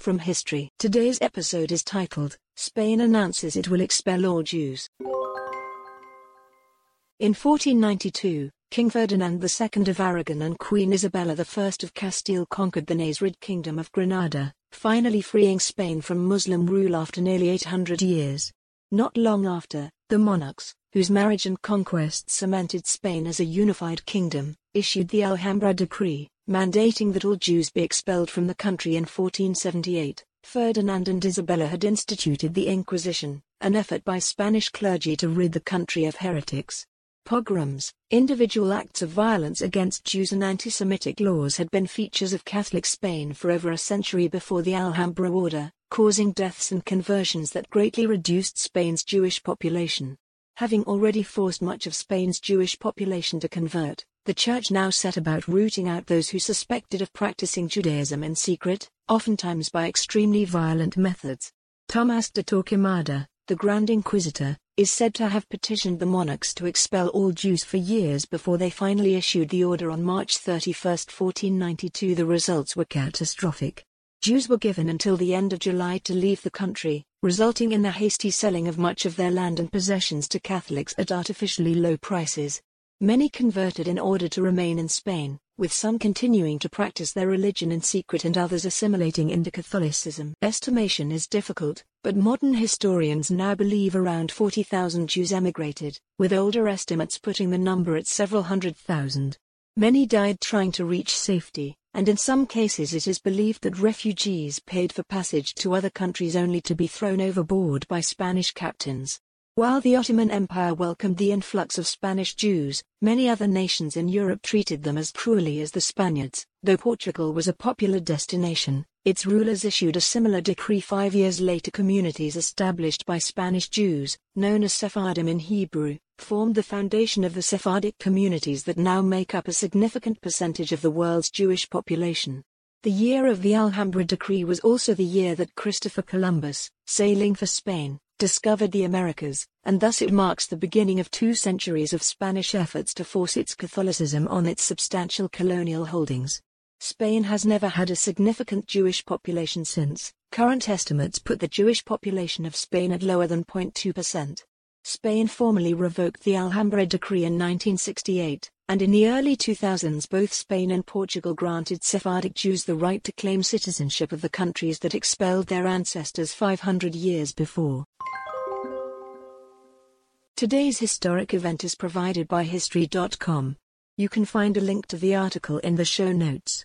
from history. Today's episode is titled, Spain Announces It Will Expel All Jews. In 1492, King Ferdinand II of Aragon and Queen Isabella I of Castile conquered the Nasrid Kingdom of Granada, finally freeing Spain from Muslim rule after nearly 800 years. Not long after, the monarchs, whose marriage and conquests cemented Spain as a unified kingdom, issued the Alhambra Decree, mandating that all Jews be expelled from the country in 1478. Ferdinand and Isabella had instituted the Inquisition, an effort by Spanish clergy to rid the country of heretics. Pogroms, individual acts of violence against Jews and anti-Semitic laws had been features of Catholic Spain for over a century before the Alhambra Order, causing deaths and conversions that greatly reduced Spain's Jewish population. Having already forced much of Spain's Jewish population to convert, the Church now set about rooting out those who suspected of practicing Judaism in secret, oftentimes by extremely violent methods. Tomás de Torquemada, the Grand Inquisitor, is said to have petitioned the monarchs to expel all Jews for years before they finally issued the order on March 31, 1492. The results were catastrophic. Jews were given until the end of July to leave the country, resulting in the hasty selling of much of their land and possessions to Catholics at artificially low prices. Many converted in order to remain in Spain, with some continuing to practice their religion in secret and others assimilating into Catholicism. Estimation is difficult, but modern historians now believe around 40,000 Jews emigrated, with older estimates putting the number at several hundred thousand. Many died trying to reach safety, and in some cases it is believed that refugees paid for passage to other countries only to be thrown overboard by Spanish captains. While the Ottoman Empire welcomed the influx of Spanish Jews, many other nations in Europe treated them as cruelly as the Spaniards. Though Portugal was a popular destination, its rulers issued a similar decree five years later. Communities established by Spanish Jews, known as Sephardim in Hebrew, formed the foundation of the Sephardic communities that now make up a significant percentage of the world's Jewish population. The year of the Alhambra Decree was also the year that Christopher Columbus, sailing for Spain, discovered the Americas, and thus it marks the beginning of two centuries of Spanish efforts to force its Catholicism on its substantial colonial holdings. Spain has never had a significant Jewish population since. Current estimates put the Jewish population of Spain at lower than 0.2%. Spain formally revoked the Alhambra Decree in 1968, and in the early 2000s both Spain and Portugal granted Sephardic Jews the right to claim citizenship of the countries that expelled their ancestors 500 years before. Today's historic event is provided by History.com. You can find a link to the article in the show notes.